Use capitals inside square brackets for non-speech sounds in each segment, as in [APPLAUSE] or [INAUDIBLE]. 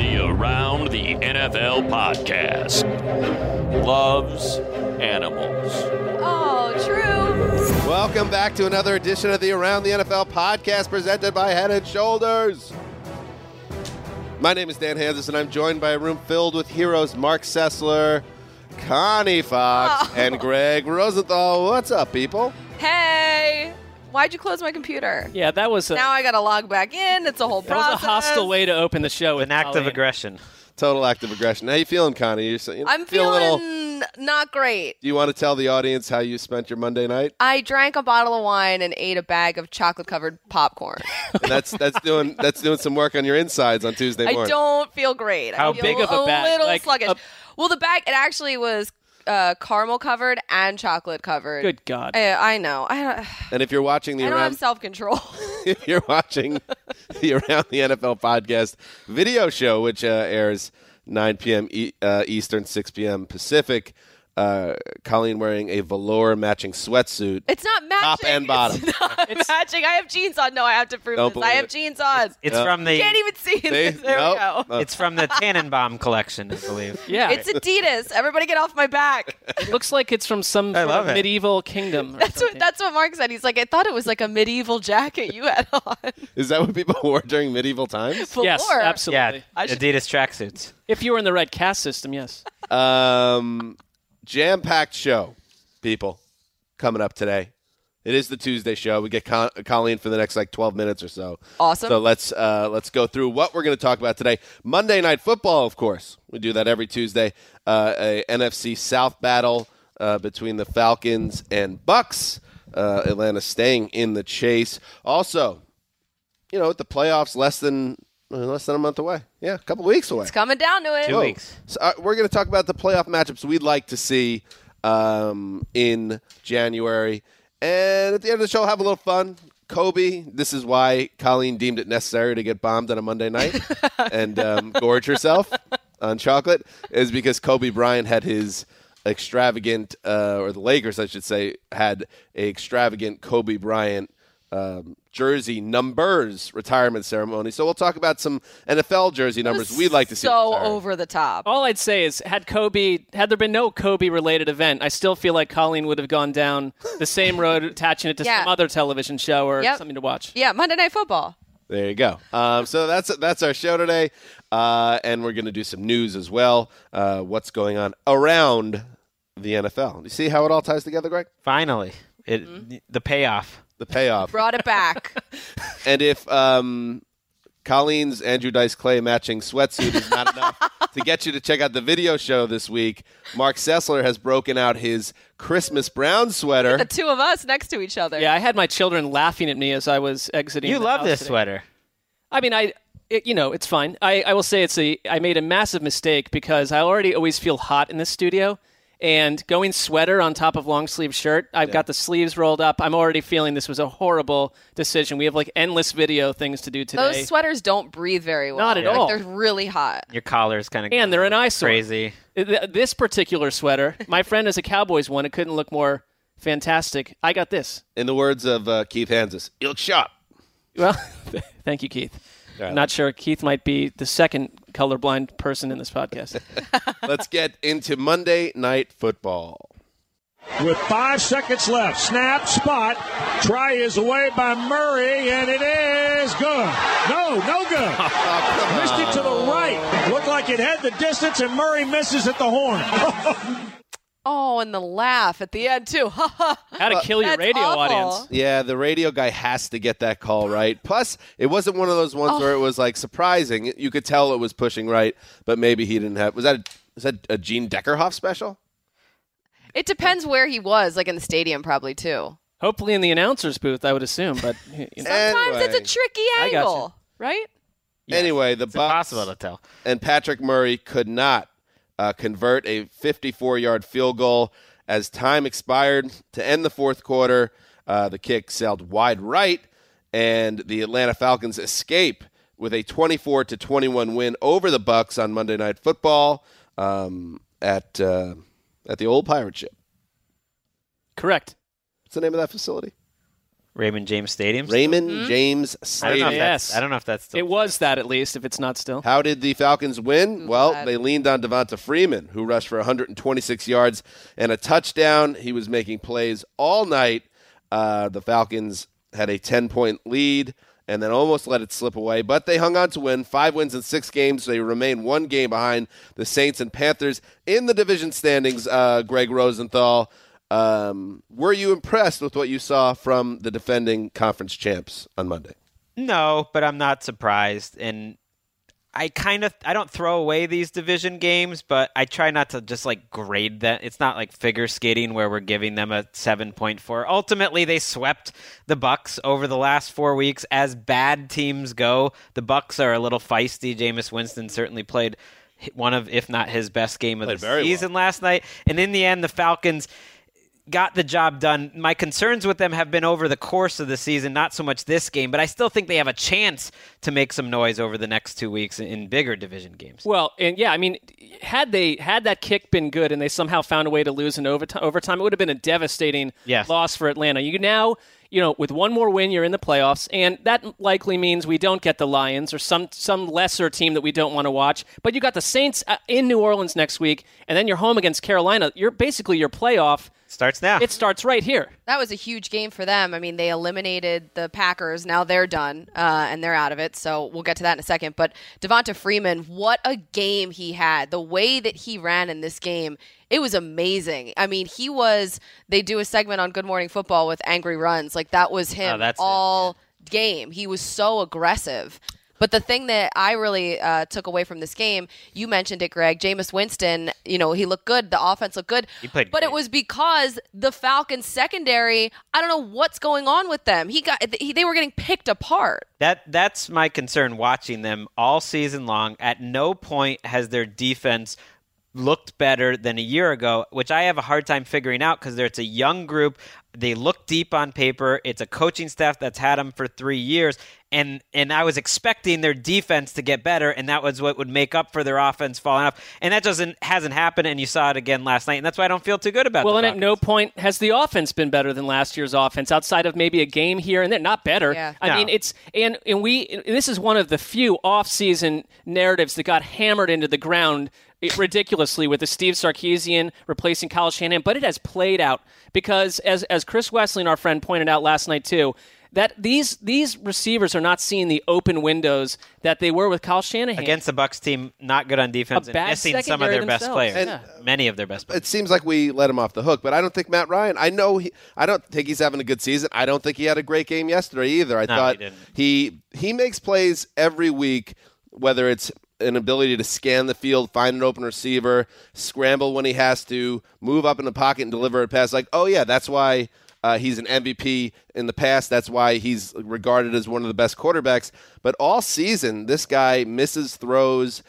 The Around the NFL podcast loves animals. Oh, true. Welcome back to another edition of the Around the NFL podcast presented by Head and Shoulders. My name is Dan Hanzus, and I'm joined by a room filled with heroes Marc Sessler, Connie Fox, Oh. and Gregg Rosenthal. What's up, people? Hey, why'd you close my computer? Yeah, that was a Now I gotta log back in. It's a whole that was a hostile way to open the show. An act of aggression. Total act of aggression. How you feeling, Connie? You're, so- you I'm feel a feeling little. not great. Do you want to tell the audience how you spent your Monday night? I drank a bottle of wine and ate a bag of chocolate covered popcorn. And that's that's doing that's doing some work on your insides on Tuesday morning. I morning. don't feel great. How I feel big of a bag? little Like, sluggish. a- well, the bag it actually was uh, caramel covered and chocolate covered. Good God. I, I know. I don't, [SIGHS] And if you're watching the I don't around have self control. [LAUGHS] [LAUGHS] if you're watching the Around the NFL podcast video show, which uh, airs 9 p.m. E- uh, Eastern, 6 p.m. Pacific, uh, Colleen wearing a velour matching sweatsuit. It's not matching. Top and bottom. [LAUGHS] It's not matching. I have jeans on. No, I have to prove Don't this. I believe have it. jeans on. It's Yeah. from the Can't even see See? There Nope. we go. Uh, it's from the [LAUGHS] Tannenbaum collection, I believe. yeah, It's Adidas. Everybody get off my back. it looks like it's from some [LAUGHS] I sort love of it. medieval kingdom. or That's what something. that's what Marc said. He's like, I thought it was like a medieval jacket you had on. Is that what people wore during medieval times? yes, Velour. absolutely. Yeah, I should- Adidas tracksuits. If you were in the right caste system, yes. Um, Jam packed show, people, coming up today. It is the Tuesday show. We get Con- Colleen for the next like 12 minutes or so. Awesome. So let's uh, let's go through what we're going to talk about today. Monday Night Football, of course. We do that every Tuesday. Uh, a NFC South battle uh, between the Falcons and Bucs. Uh, Atlanta staying in the chase. Also, you know, the playoffs less than less than a month away. Yeah, a couple weeks away. It's coming down to it. Two Whoa. weeks. So uh, we're going to talk about the playoff matchups we'd like to see um, in January, and at the end of the show, have a little fun. Kobe, this is why Colleen deemed it necessary to get bombed on a Monday night [LAUGHS] and um, gorge herself on chocolate, is because Kobe Bryant had his extravagant, uh, or the Lakers, I should say, had a extravagant Kobe Bryant um, jersey numbers retirement ceremony. So we'll talk about some NFL jersey numbers we'd like to see. So retired. over the top. All I'd say is, had Kobe, had there been no Kobe-related event, I still feel like Colleen would have gone down the same road, [LAUGHS] attaching it to Yeah. some other television show or Yep. something to watch. Yeah, Monday Night Football. There you go. Um, so that's that's our show today, uh, and we're going to do some news as well. Uh, what's going on around the NFL? You see how it all ties together, Gregg? Finally, it Mm-hmm. the payoff. The payoff. Brought it back. [LAUGHS] and if um, Colleen's Andrew Dice Clay matching sweatsuit is not enough [LAUGHS] to get you to check out the video show this week, Marc Sessler has broken out his Christmas brown sweater. the two of us next to each other. Yeah, I had my children laughing at me as I was exiting. You the love house this today. sweater. I mean, I, it, you know, it's fine. I, I will say it's a. I made a massive mistake because I already always feel hot in this studio, and going sweater on top of long sleeve shirt. I've got the sleeves rolled up. I'm already feeling this was a horrible decision. We have like endless video things to do today, Those sweaters don't breathe very well. Not at Like, all. They're really hot. Your collar's kind of and they're an eyesore. crazy. This particular sweater, my friend has a Cowboys one. It couldn't look more fantastic. I got this. In the words of uh, Keith Hanzus, "Il shop." Well, [LAUGHS] thank you, Keith. Yeah. Not sure. Keith might be the second colorblind person in this podcast. [LAUGHS] Let's get into Monday Night Football. with five seconds left. Snap, spot. Try is away by Murray, and it is good. No, no good. [LAUGHS] Oh, Missed it to the right. Looked like it had the distance, and Murray misses at the horn. [LAUGHS] Oh, and the laugh at the end too. [LAUGHS] How to kill your That's radio awful. audience. Yeah, the radio guy has to get that call right. Plus, it wasn't one of those ones oh. where it was like surprising. You could tell it was pushing right, but maybe he didn't have. Was that a, was that a Gene Deckerhoff special? It depends where he was, like in the stadium, probably too. Hopefully in the announcer's booth, I would assume. But [LAUGHS] you know. Sometimes Anyway. it's a tricky I gotcha. angle, right? Anyway, the It's Bucs impossible to tell. and Patrick Murray could not uh, convert a 54-yard field goal as time expired to end the fourth quarter. Uh, the kick sailed wide right, and the Atlanta Falcons escape with a 24 to 21 win over the Bucs on Monday Night Football um, at uh, at the old pirate ship. Correct. What's the name of that facility? Raymond James Stadium. Raymond James I don't know Stadium. if Yes. that's. I don't know if that's. Still It was that at least, if it's not still. How did the Falcons win? Well, they leaned on Devonta Freeman, who rushed for 126 yards and a touchdown. He was making plays all night. Uh, the Falcons had a 10 point lead and then almost let it slip away, but they hung on to win. Five wins in six games. They remain one game behind the Saints and Panthers in the division standings. Uh, Gregg Rosenthal. Um, were you impressed with what you saw from the defending conference champs on Monday? No, but I'm not surprised. And I kind of I don't throw away these division games, but I try not to just like grade that. It's not like figure skating where we're giving them a 7.4. Ultimately, they swept the Bucs over the last 4 weeks as bad teams go. The Bucs are a little feisty. Jameis Winston certainly played one of if not his best game of Played the very well. season last night. And in the end the Falcons got the job done. My concerns with them have been over the course of the season, not so much this game, but I still think they have a chance to make some noise over the next two weeks in bigger division games. Well, and yeah, I mean, had they had that kick been good and they somehow found a way to lose in overtime, overtime it would have been a devastating Yes. loss for Atlanta. You now, you know, with one more win, you're in the playoffs, and that likely means we don't get the Lions or some some lesser team that we don't want to watch. But you got the Saints uh, in New Orleans next week, and then you're home against Carolina. You're basically your playoff. Starts now. It starts right here. That was a huge game for them. I mean, they eliminated the Packers. Now they're done uh, and they're out of it. So we'll get to that in a second. But Devonta Freeman, what a game he had. The way that he ran in this game, it was amazing. I mean, he was. They do a segment on Good Morning Football with angry runs. Like that was him Oh, that's it, all game. He was so aggressive. But the thing that I really uh, took away from this game, you mentioned it, Gregg. Jameis Winston, you know, he looked good. The offense looked good. He played but it was because the Falcons secondary. I don't know what's going on with them. He got he, they were getting picked apart. That that's my concern watching them all season long. At no point has their defense looked better than a year ago, which I have a hard time figuring out because it's a young group. They look deep on paper. It's a coaching staff that's had them for three years, and and I was expecting their defense to get better, and that was what would make up for their offense falling off, and that doesn't hasn't happened, and you saw it again last night, and that's why I don't feel too good about. Well, the and at no point has the offense been better than last year's offense, outside of maybe a game here and there. Not better. Yeah. I No. mean, it's and and we. and This is one of the few off-season narratives that got hammered into the ground it- ridiculously with the Steve Sarkisian replacing Kyle Shanahan, but it has played out because as as Chris Wesseling and our friend pointed out last night too. That these these receivers are not seeing the open windows that they were with Kyle Shanahan against the Bucs team, not good on defense, A and missing some of secondary their best players, And- many of their best players. it seems like we let him off the hook, but I don't think Matt Ryan. I know he. I don't think he's having a good season. I don't think he had a great game yesterday either. I No, thought he didn't. he he makes plays every week, whether it's an ability to scan the field, find an open receiver, scramble when he has to, move up in the pocket and deliver a pass. Like, oh yeah, that's why. Uh, he's an MVP in the past. That's why he's regarded as one of the best quarterbacks. But all season, this guy misses throws,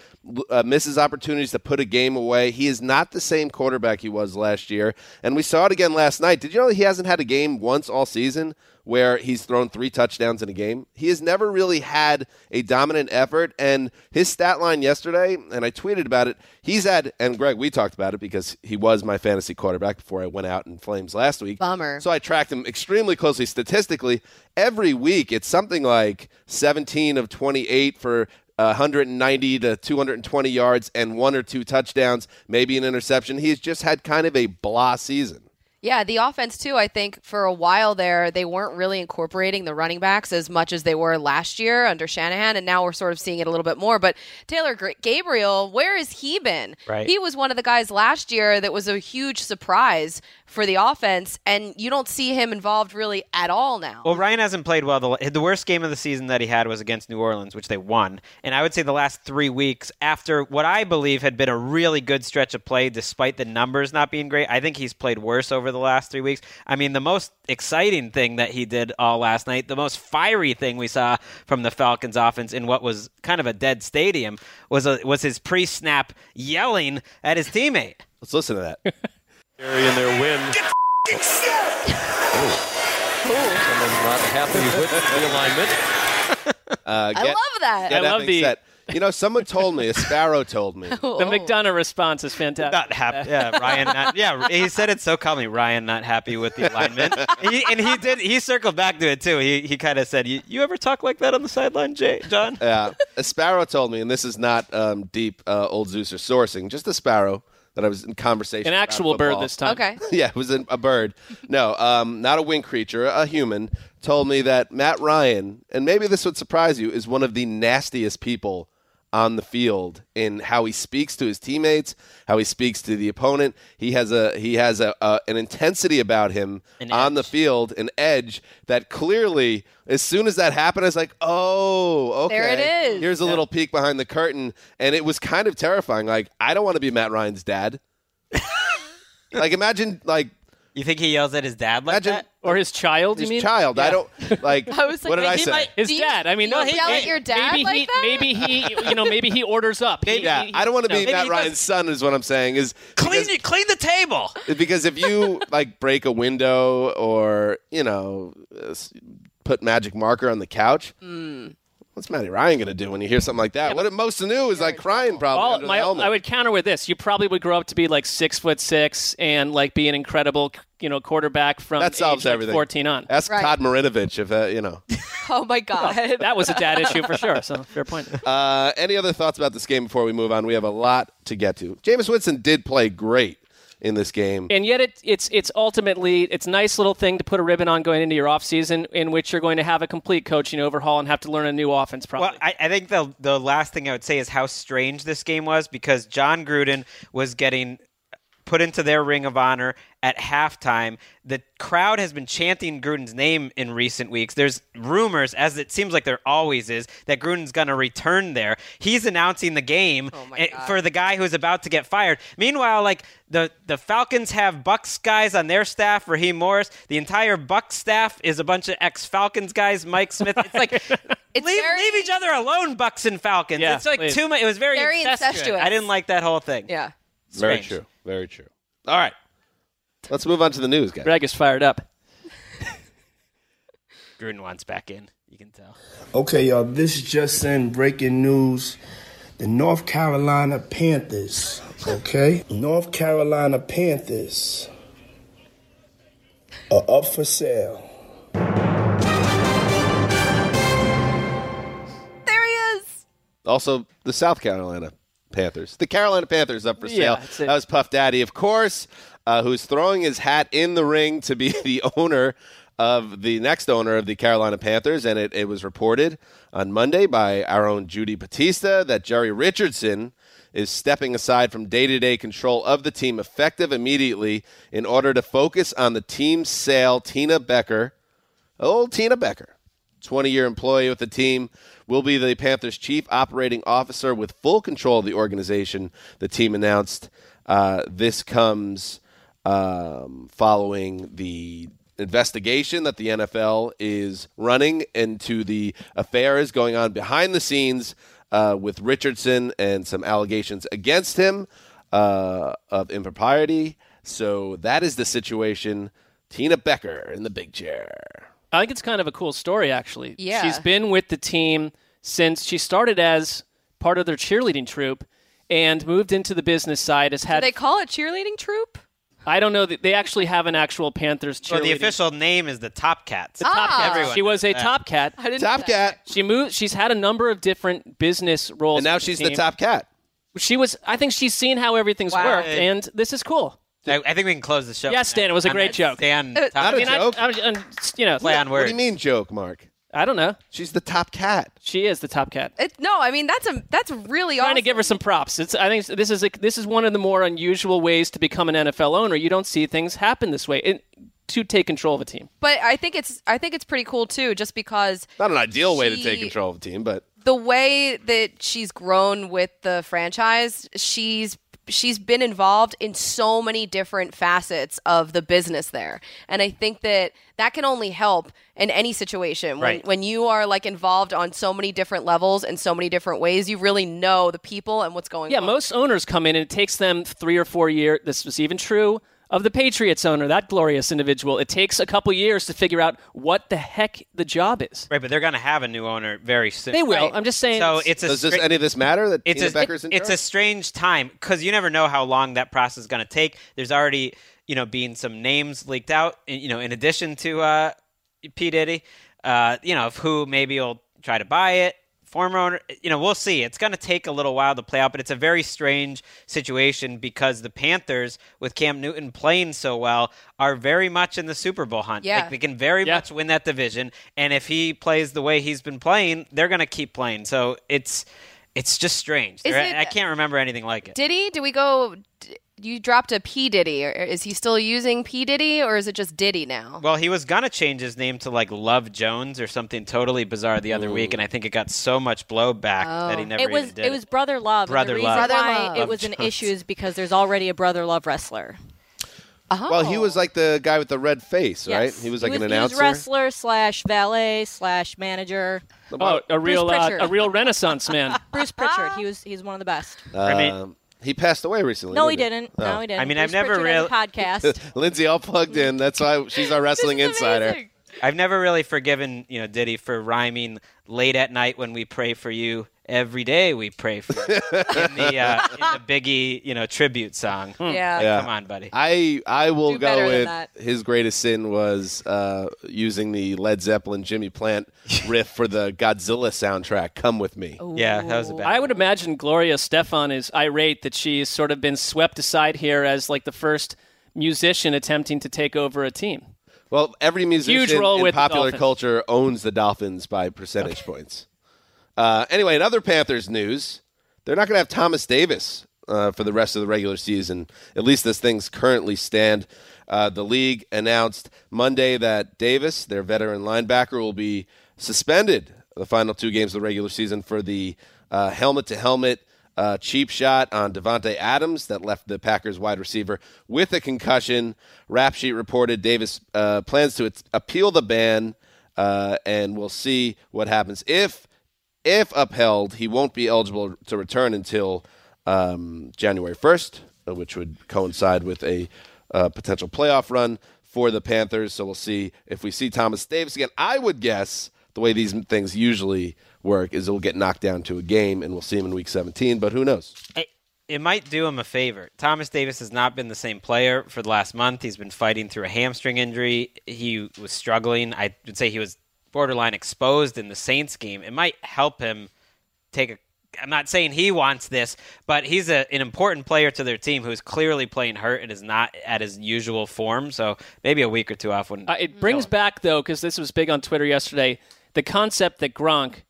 uh, misses opportunities to put a game away. He is not the same quarterback he was last year. And we saw it again last night. Did you know he hasn't had a game once all season where he's thrown three touchdowns in a game? He has never really had a dominant effort. And his stat line yesterday, and I tweeted about it, he's had, and Gregg, we talked about it because he was my fantasy quarterback before I went out in flames last week. Bummer. So I tracked him extremely closely statistically. Every week, it's something like 17 of 28 for 190 to 220 yards and one or two touchdowns, maybe an interception. He's just had kind of a blah season. Yeah, the offense too. I think for a while there, they weren't really incorporating the running backs as much as they were last year under Shanahan, and now we're sort of seeing it a little bit more. But Taylor Gabriel, where has he been? Right. He was one of the guys last year that was a huge surprise for the offense, and you don't see him involved really at all now. Well, Ryan hasn't played well. The, the worst game of the season that he had was against New Orleans, which they won. And I would say the last three weeks, after what I believe had been a really good stretch of play, despite the numbers not being great, I think he's played worse over over the last three weeks. I mean, the most exciting thing that he did all last night, the most fiery thing we saw from the Falcons offense in what was kind of a dead stadium was a, was his pre-snap yelling at his teammate. Let's listen to that. [LAUGHS] in their win. Get oh. Someone's not happy with the alignment. [LAUGHS] Uh, I love that. get I love the- set. You know, someone told me, a sparrow told me. [LAUGHS] The Oh. McDonough response is fantastic. Not happy. Yeah, Ryan. Not, yeah, he said it so calmly. Ryan not happy with the alignment, [LAUGHS] he, and he did. He circled back to it too. He he kind of said, "You you ever talk like that on the sideline, Jay John?" Yeah, a sparrow told me, and this is not um, deep uh, old Zeus or sourcing, just a sparrow that I was in conversation. An actual bird this time. Okay. [LAUGHS] yeah, it was an, a bird. No, um, not a wing creature, a human. Told me that Matt Ryan, and maybe this would surprise you, is one of the nastiest people on the field in how he speaks to his teammates, how he speaks to the opponent. He has a he has a, a an intensity about him An on the field, an edge that clearly, as soon as that happened, I was like, oh, okay, There it is. Here's a little peek behind the curtain, and it was kind of terrifying. Like, I don't want to be Matt Ryan's dad. [LAUGHS] like, imagine like You think he yells at his dad like Imagine- that? Or his child, his you mean? His child. I don't like. [LAUGHS] I was like, what did I say? might- His Do dad. I mean, no, he yell may- at your dad maybe like he, that? maybe he, you know, maybe he orders up. He- yeah, he- I don't want to no. be Maybe Matt he does- Ryan's son. Is what I'm saying. Is Clean because, clean the table. because if you [LAUGHS] like break a window or you know uh, put magic marker on the couch. Hmm. What's Matty Ryan going to do when you hear something like that? what most new is like crying probably All, under my, the helmet. I would counter with this: you probably would grow up to be like six foot six and like be an incredible, you know, quarterback from that solves age, like, everything. fourteen on. Ask Right. Todd Marinovich if uh, you know. [LAUGHS] Oh my god. [LAUGHS] That was a dad issue for sure. So fair point. [LAUGHS] Uh, any other thoughts about this game before we move on? We have a lot to get to. Jameis Winston did play great in this game. And yet, it, it's it's ultimately it's a nice little thing to put a ribbon on going into your offseason in which you're going to have a complete coaching overhaul and have to learn a new offense. Probably. Well, I, I think the the last thing I would say is how strange this game was because Jon Gruden was getting put into their ring of honor at halftime. The crowd has been chanting Gruden's name in recent weeks. There's rumors, as it seems like there always is, that Gruden's going to return there. He's announcing the game my eh, for the guy who's about to get fired. Meanwhile, like the the Falcons have Bucs guys on their staff, Raheem Morris. The entire Bucs staff is a bunch of ex Falcons guys, Mike Smith. It's like [LAUGHS] It's leave, very- leave each other alone, Bucs and Falcons. Yeah, it's like please. too much. It was very, Very incestuous. incestuous. I didn't like that whole thing. yeah. Very Strange. true. Very true. All right. Let's move on to the news, guys. Gregg is fired up. [LAUGHS] Gruden wants back in. You can tell. Okay, y'all, this just in breaking news. The North Carolina Panthers, okay? North Carolina Panthers are up for sale. There he is. Also, the South Carolina Panthers. The Carolina Panthers up for Yeah, sale. it. that was Puff Daddy, of course, uh, who's throwing his hat in the ring to be [LAUGHS] the owner of the next owner of the Carolina Panthers. And it, it was reported on Monday by our own Judy Batista that Jerry Richardson is stepping aside from day to day control of the team effective immediately in order to focus on the team's sale. Tina Becker, old Tina Becker, 20 year employee with the team, will be the Panthers' chief operating officer with full control of the organization, the team announced. Uh, this comes um, following the investigation that the NFL is running into the affairs going on behind the scenes uh, with Richardson and some allegations against him uh, of impropriety. So that is the situation. Tina Becker in the big chair. I think it's kind of a cool story, actually. Yeah. She's been with the team since she started as part of their cheerleading troupe and moved into the business side. Has Do had they call it cheerleading troop? I don't know that they actually have an actual Panthers cheerleading. Well, the official name is the Top Cats. the top Ah. cat. Everyone She was a knows that. top cat. I didn't Top Cat. She moved. She's had a number of different business roles, And now she's the team. top cat. She was. I think she's seen how everything's Wow. worked, and this is cool. I, I think we can close the show. Yes, Stan, it was a on great that joke. Stan, Uh, top Not a I mean, I, joke. I, I, you know, play on What words. do you mean joke, Marc? I don't know. She's the top cat. She is the top cat. It, no, I mean that's a that's really awesome. trying awesome. to give her some props. It's I think this is a, this is one of the more unusual ways to become an NFL owner. You don't see things happen this way it, to take control of a team. But I think it's I think it's pretty cool too, just because Not an ideal way to She- take control of a team, but the way that she's grown with the franchise, she's she's been involved in so many different facets of the business there. And I think that that can only help in any situation. When, Right. when you are like involved on so many different levels and so many different ways, you really know the people and what's going Yeah, on. most owners come in and it takes them three or four years. This was even true of the Patriots owner, that glorious individual. It takes a couple years to figure out what the heck the job is. Right, but they're going to have a new owner very soon. They will. Right. I'm just saying. So it's a Does this, any of this matter that it's Tina a, Becker's in it's a strange time because you never know how long that process is going to take. There's already you know being some names leaked out. You know, in addition to uh, P Diddy, uh, you know, of who maybe will try to buy it. Former owner, you know, we'll see. It's going to take a little while to play out, but it's a very strange situation because the Panthers, with Cam Newton playing so well, are very much in the Super Bowl hunt. Yeah. Like, they can very Yeah. much win that division, and if he plays the way he's been playing, they're going to keep playing. So it's it's just strange. It- I can't remember anything like it. Diddy? Do we go? D- You dropped a P Diddy. Is he still using P Diddy, or is it just Diddy now? Well, he was gonna change his name to like Love Jones or something totally bizarre the other week, and I think it got so much blowback that he never It was even did it was brother love. and Brother the reason Love. Brother why Love. it was an Jones. issue is because there's already a brother love wrestler. Oh. Well, he was like the guy with the red face, right? He was like an he announcer. was wrestler slash valet slash manager. oh, a real uh, a real Renaissance man. [LAUGHS] Bruce Prichard. He was he's one of the best. I mean- Um, he passed away recently. No, he didn't didn't. Oh. No, he didn't. I mean, I've never Prichard real- has a podcast. [LAUGHS] Lindsay all plugged in. That's why she's our wrestling insider. I've never really forgiven you know Diddy for rhyming late at night when we pray for you. Every day we pray for you in the uh, in the [LAUGHS] Biggie you know tribute song. yeah. Yeah. Come on, buddy. I I will Do better go than with that. his greatest sin was uh, using the Led Zeppelin Jimmy Plant [LAUGHS] riff for the Godzilla soundtrack. Come with me. Yeah, that was a bad. I would imagine Gloria Estefan is irate that she's sort of been swept aside here as like the first musician attempting to take over a team. Well, every musician role in with the popular Dolphins. culture owns the Dolphins by percentage points. Uh, anyway, in other Panthers news, they're not going to have Thomas Davis uh, for the rest of the regular season, at least as things currently stand. Uh, the league announced Monday that Davis, their veteran linebacker, will be suspended the final two games of the regular season for the helmet to helmet uh, cheap shot on Davante Adams that left the Packers wide receiver with a concussion. Rap Sheet reported Davis uh, plans to appeal the ban, uh, and we'll see what happens. If if upheld, he won't be eligible to return until um, January 1st, uh, which would coincide with a uh, potential playoff run for the Panthers. So we'll see if we see Thomas Davis again. I would guess the way these things usually work is it will get knocked down to a game and we'll see him in week 17, but who knows? it, it might do him a favor. Thomas Davis has not been the same player for the last month. He's been fighting through a hamstring injury. He was struggling. I would say he was borderline exposed in the Saints game. It might help him take a. I'm not saying he wants this, but he's a, an important player to their team who's clearly playing hurt and is not at his usual form. So maybe a week or two off wouldn't. Uh, it brings back though, because this was big on Twitter yesterday, the concept that Gronk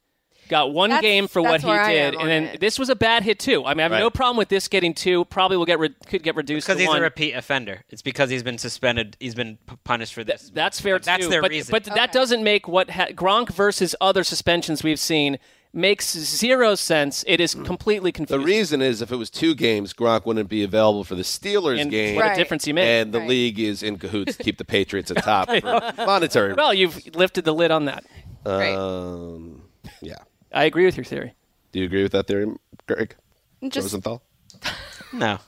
got one That's- game for what he did, and then it. this was a bad hit too. I mean, I have Right. no problem with this getting two. Probably will get re- could get reduced because to he's one. a repeat offender. It's because he's been suspended. He's been p- punished for this. That's fair But That's too. their but, reason. But that doesn't make what ha- Gronk versus other suspensions we've seen makes zero sense. It is completely The reason is if it was two games, Gronk wouldn't be available for the Steelers and game. what Right. a difference he made. And the Right. league is in cahoots to keep the Patriots at top for monetary. well, you've lifted the lid on that. Um, yeah. I agree with your theory. Do you agree with that theory, Gregg Just Rosenthal? no.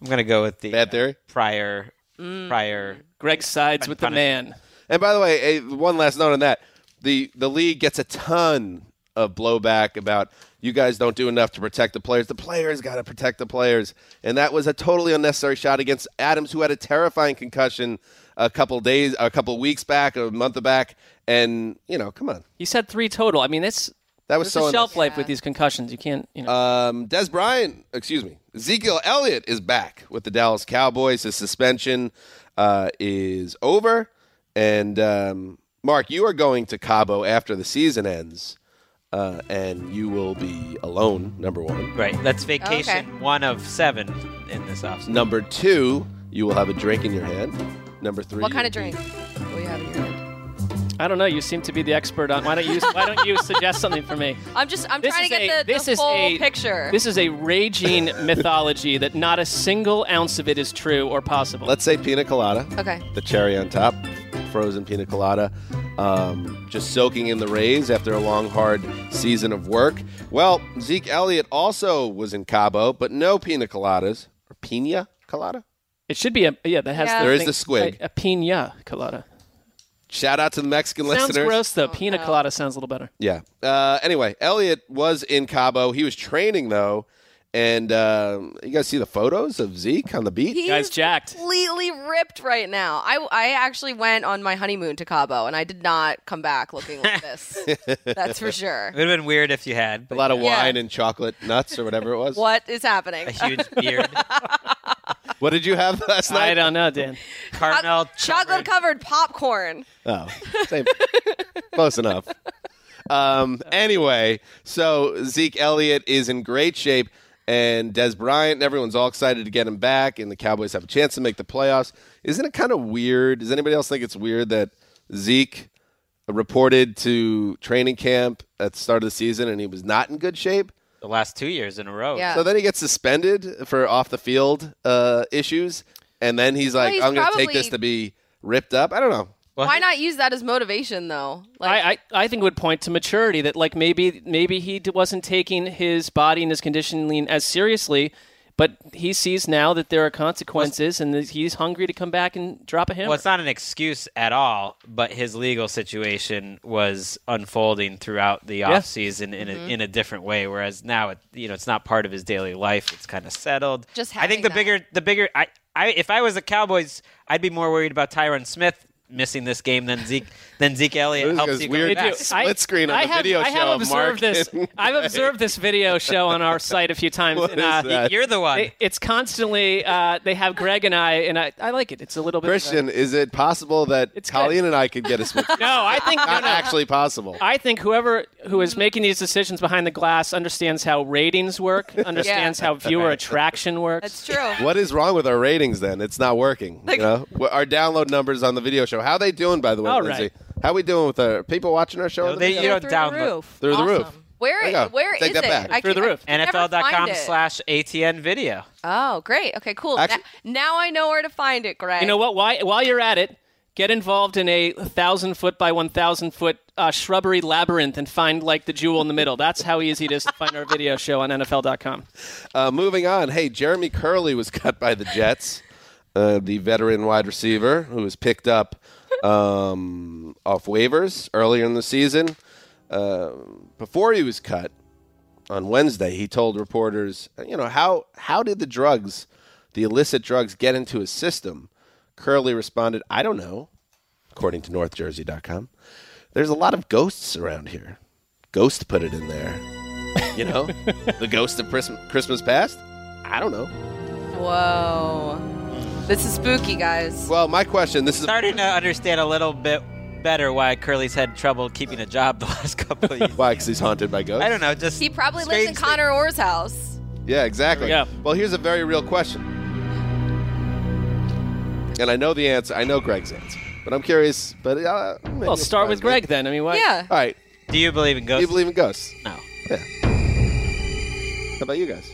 I'm gonna go with the Bad theory. prior Mm. prior. Gregg sides with the man. And by the way, eh, one last note on that: the the league gets a ton of blowback about you guys don't do enough to protect the players. The players got to protect the players, and that was a totally unnecessary shot against Adams, who had a terrifying concussion a couple days, a couple weeks back, a month back, and you know, come on, He said three total. I mean, that's that was there's so a shelf unnecessary. life with these concussions. You can't, you know. Um, Dez Bryant, excuse me, Ezekiel Elliott is back with the Dallas Cowboys. His suspension uh, is over, and um, Marc, you are going to Cabo after the season ends, uh, and you will be alone. Number one. Right. That's vacation Okay. one of seven in this offseason. Number two, you will have a drink in your hand. Number three, what kind of drink? What I don't know. You seem to be the expert on. Why don't you? Why don't you suggest something for me? [LAUGHS] I'm just I'm This trying is to get a- the, this the is full a- picture. This is a raging [LAUGHS] mythology that not a single ounce of it is true or possible. Let's say pina colada. okay. the cherry on top, frozen pina colada, um, just soaking in the rays after a long, hard season of work. Well, Zeke Elliott also was in Cabo, but no pina coladas or pina colada. It should be a yeah that has Yeah. the There is thing- the squig. a, a pina colada. Shout out to the Mexican Sounds listeners. gross though. Pina colada sounds a little better. Yeah. Uh, anyway, Elliott was in Cabo. He was training though, and um, you guys see the photos of Zeke on the beach. He's Guy's jacked. completely ripped right now. I, I actually went on my honeymoon to Cabo, and I did not come back looking like [LAUGHS] this. That's for sure. It would have been weird if you had. a But lot of Yeah. wine and chocolate nuts or whatever it was. What is happening? a huge beard. [LAUGHS] What did you have last night? I don't know, Dan. [LAUGHS] Caramel Chocolate covered popcorn. Oh, same. close enough. Um, anyway, so Zeke Elliott is in great shape, and Dez Bryant, and everyone's all excited to get him back, and the Cowboys have a chance to make the playoffs. Isn't it kind of weird? Does anybody else think it's weird that Zeke reported to training camp at the start of the season and he was not in good shape? The last two years in a row. Yeah. So then he gets suspended for off the field uh, issues, and then he's like, he's "I'm going to take this to be ripped up." I don't know. Well, Why not use that as motivation, though? Like, I, I I think it would point to maturity that like maybe maybe he wasn't taking his body and his conditioning as seriously, but he sees now that there are consequences and he's hungry to come back and drop a hammer. Well, it's not an excuse at all, but his legal situation was unfolding throughout the off season in a mm-hmm. in a different way. Whereas now, it, you know, it's not part of his daily life. It's kind of settled. Just I think the that. bigger the bigger I, I if I was the Cowboys, I'd be more worried about Tyron Smith missing this game than Zeke than Zeke Elliott This helps guy's you weird. go back. split screen on I the have, video I show have observed this. [LAUGHS] I've observed this video show on our site a few [LAUGHS] times. What and, is uh, that? You're the one. They, it's constantly uh, they have Gregg and I, and I, I like it. It's a little bit. of a- Christian, is it possible that It's Colleen good. and I could get a switch? [LAUGHS] no, I think no, Not no. actually possible. I think whoever who is making these decisions behind the glass understands how ratings work, understands how viewer attraction works. that's true. What is wrong with our ratings then? It's not working. You know, our download numbers on the video show. How they doing, by the way, All Lindsay? right. How we doing with our people watching our show? on the they- you don't through download- the roof. Through the roof. Where There where Take is that it? back. I Through the can't- roof. I never find NFL.com slash ATN video. Oh, great. Okay, cool. Actually- Na- now I know where to find it, Gregg. You know what? Why, while you're at it, get involved in a thousand foot by one thousand foot uh, shrubbery labyrinth and find like the jewel in the middle. That's how easy it is to find our video show on NFL.com. Uh, moving on. Hey, Jeremy Kerley was cut by the Jets, uh, the veteran wide receiver who was picked up um, off waivers earlier in the season. Uh, before he was cut on Wednesday, he told reporters, you know, how how did the drugs, the illicit drugs, get into his system? Kerley responded, I don't know, according to NorthJersey.com. There's a lot of ghosts around here. Ghost put it in there. You know, [LAUGHS] the ghost of Christmas, Christmas past? I don't know. Whoa. This is spooky, guys. Well, my question this is Starting to understand a little bit better why Kerley's had trouble keeping a job the [LAUGHS] last couple of years. why? Because he's haunted by ghosts? I don't know. Just He probably lives in strange Connor Orr's house. Yeah, exactly. There we go. Well, here's a very real question. And I know the answer. I know Gregg's answer. But I'm curious. But uh, maybe Well, you'll start with surprise me. Gregg then. I mean, why? Yeah. All right. Do you believe in Do ghosts? you believe in ghosts? No. Yeah. How about you guys?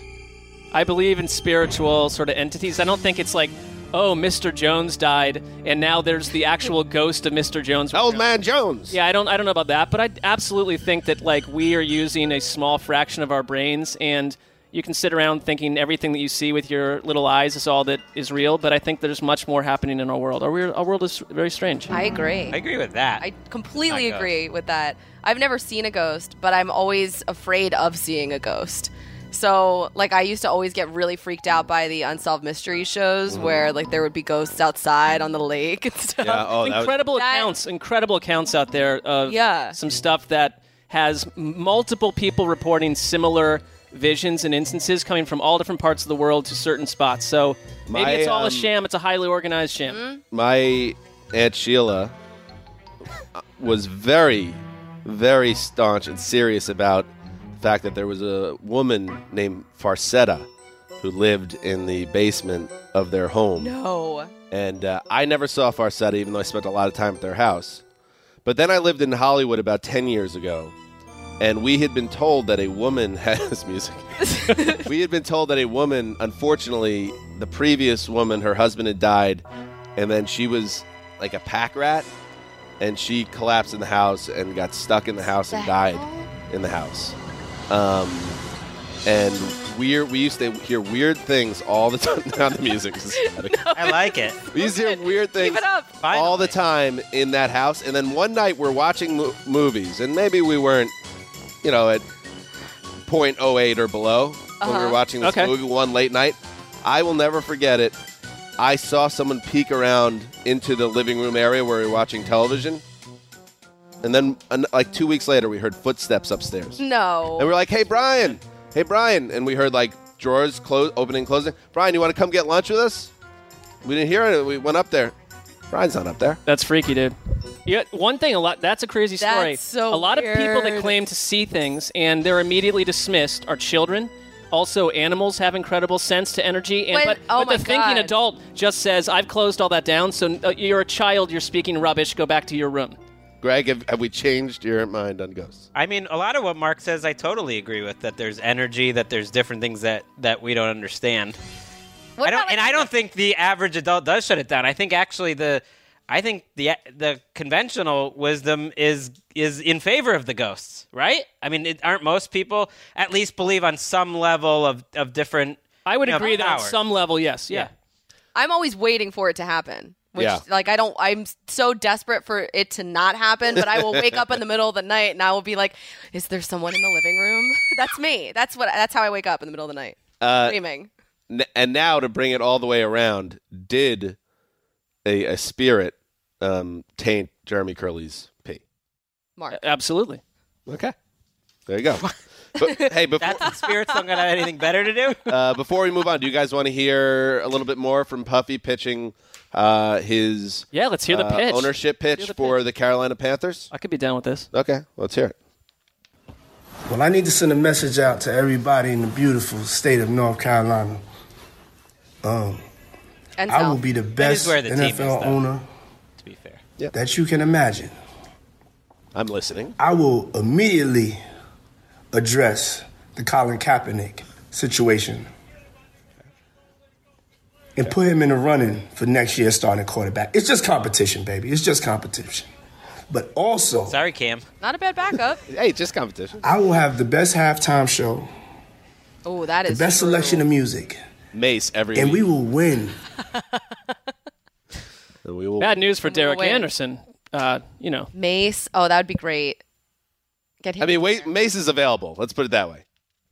I believe in spiritual sort of entities. I don't think it's like, oh, Mr. Jones died, and now there's the actual ghost of Mr. Jones. Old man Jones. Yeah, I don't I don't know about that, but I absolutely think that like we are using a small fraction of our brains and you can sit around thinking everything that you see with your little eyes is all that is real, but I think there's much more happening in our world. Our, weir- our world is very strange. I agree. I agree with that. I completely Not agree with that. I've never seen a ghost, but I'm always afraid of seeing a ghost. So, like, I used to always get really freaked out by the unsolved mystery shows where, like, there would be ghosts outside on the lake and stuff. Yeah. Oh, that was, incredible That- accounts, incredible accounts out there of Yeah. some stuff that has multiple people reporting similar visions and instances coming from all different parts of the world to certain spots. So maybe My, it's all um, a sham. It's a highly organized sham. Mm-hmm. my aunt Sheila was very, very staunch and serious about the fact that there was a woman named Farcetta who lived in the basement of their home. No. And uh, I never saw Farcetta, even though I spent a lot of time at their house. But then I lived in Hollywood about 10 years ago, and we had been told that a woman [LAUGHS] has music. [LAUGHS] we had been told that a woman, unfortunately, the previous woman, her husband had died, and then she was like a pack rat, and she collapsed in the house and got stuck in the house and died hell? in the house. Um, and weird, we used to hear weird things all the [LAUGHS] time. Now the music is static. [LAUGHS] I like it. We used to hear weird things it up. all the time in that house. And then one night we're watching mo- movies, and maybe we weren't, you know, at 0.08 or below when we were Uh-huh. watching this Okay. movie one late night. I will never forget it. I saw someone peek around into the living room area where we were watching television. And then, an- like two weeks later, we heard footsteps upstairs. No. And we're like, hey, Brian. Hey, Brian. And we heard like drawers close, opening, closing. Brian, you want to come get lunch with us? We didn't hear it. We went up there. Brian's not up there. That's freaky, dude. Yeah, one thing a lot that's a crazy story. That's so a lot of people that weird. claim to see things and they're immediately dismissed are children. Also, animals have incredible sense to energy, and When- but, oh but my the thinking God. adult just says, "I've closed all that down." So uh, you're a child. You're speaking rubbish. Go back to your room. Gregg, have, have we changed your mind on ghosts? I mean, a lot of what Marc says, I totally agree with. That there's energy, that there's different things that that we don't understand. What I don't, and like, I don't think the average adult does shut it down. I think actually the, I think the the conventional wisdom is is in favor of the ghosts, right? I mean, it, aren't most people at least believe on some level of of different? I would you know, agree that on some level, yes, yeah. I'm always waiting for it to happen. Which, Yeah. like, I don't, I'm so desperate for it to not happen, but I will wake up in the [LAUGHS] middle of the night and I will be like, is there someone in the living room? [LAUGHS] That's me. That's what, that's how I wake up in the middle of the night. Uh, Screaming. N- and now to bring it all the way around, did a, a spirit um, taint Jeremy Kerley's pee? Marc. Absolutely. Okay, there you go. But, hey, before, [LAUGHS] That's the spirits don't gonna have anything better to do. [LAUGHS] uh, before we move on, do you guys want to hear a little bit more from Puffy pitching uh, his Yeah, let's hear the uh, pitch. ownership pitch the for pitch. the Carolina Panthers? I could be down with this. Okay, let's hear it. Well, I need to send a message out to everybody in the beautiful state of North Carolina. Um, And I so, will be the best where the team is, though. owner To be fair, that you can imagine. I'm listening. I will immediately address the Colin Kaepernick situation and put him in the running for next year's starting quarterback. It's just competition, baby. It's just competition. But also, sorry, Cam. not a bad backup. [LAUGHS] Hey, just competition. I will have the best halftime show, Oh, that is the best true. selection of music, Mase every and we will win. [LAUGHS] We will. Bad news for Derek. Anderson. Uh, you know, Mase. Oh, that would be great. Get him. I mean, wait, there. Mase is available. Let's put it that way.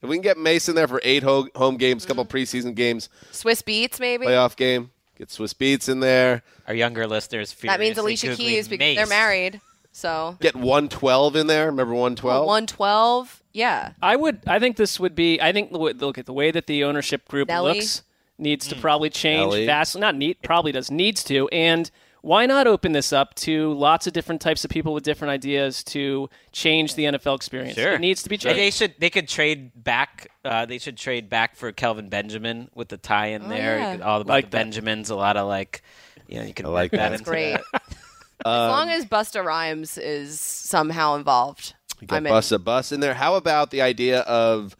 If we can get Mase in there for eight ho- home games, couple mm-hmm. preseason games, Swizz Beatz, maybe. playoff game, get Swizz Beatz in there, Our younger listeners. that means Alicia Keys because Mase. they're married. So get 112 in there. Remember 112? one twelve. Yeah. I would. I think this would be. I think the way- look at the way that the ownership group Nelly? looks needs to hmm. probably change Nelly. vastly. Not need. Probably does needs to. And why not open this up to lots of different types of people with different ideas to change the NFL experience? Sure, It needs to be Maybe They changed. should. They could trade back. Uh, they should trade back for Kelvin Benjamin with the tie in there. Yeah. could- all about Like the that. Benjamins. A lot of like. You know, you can I like that. that. into Great. that. [LAUGHS] [LAUGHS] as long as Busta Rhymes is somehow involved, Get I'm in. Bus a Bus in there. How about the idea of